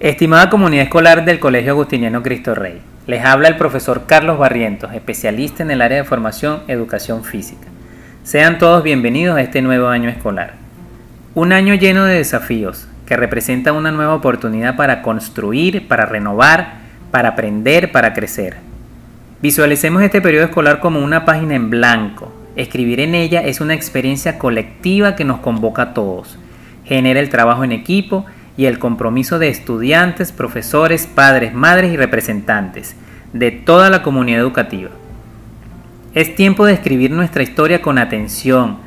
Estimada comunidad escolar del Colegio Agustiniano Cristo Rey, les habla el profesor Carlos Barrientos, especialista en el área de formación Educación Física. Sean todos bienvenidos a este nuevo año escolar. Un año lleno de desafíos que representa una nueva oportunidad para construir, para renovar, para aprender, para crecer. Visualicemos este periodo escolar como una página en blanco. Escribir en ella es una experiencia colectiva que nos convoca a todos. Genera el trabajo en equipo y el compromiso de estudiantes, profesores, padres, madres y representantes de toda la comunidad educativa. Es tiempo de escribir nuestra historia con atención,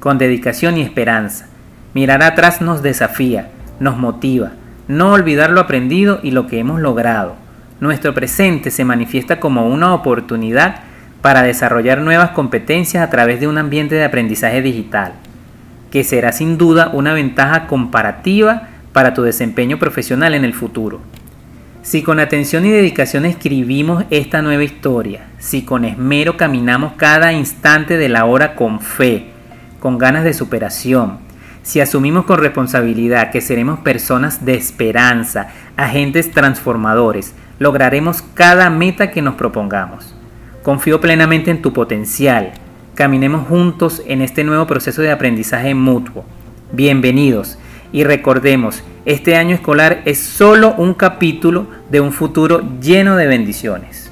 con dedicación y esperanza. Mirar atrás nos desafía, nos motiva, no olvidar lo aprendido y lo que hemos logrado. Nuestro presente se manifiesta como una oportunidad para desarrollar nuevas competencias a través de un ambiente de aprendizaje digital, que será sin duda una ventaja comparativa para tu desempeño profesional en el futuro. Si con atención y dedicación escribimos esta nueva historia, si con esmero caminamos cada instante de la hora con fe, con ganas de superación, si asumimos con responsabilidad que seremos personas de esperanza, agentes transformadores, lograremos cada meta que nos propongamos. Confío plenamente en tu potencial. Caminemos juntos en este nuevo proceso de aprendizaje mutuo. Bienvenidos y recordemos, este año escolar es solo un capítulo de un futuro lleno de bendiciones.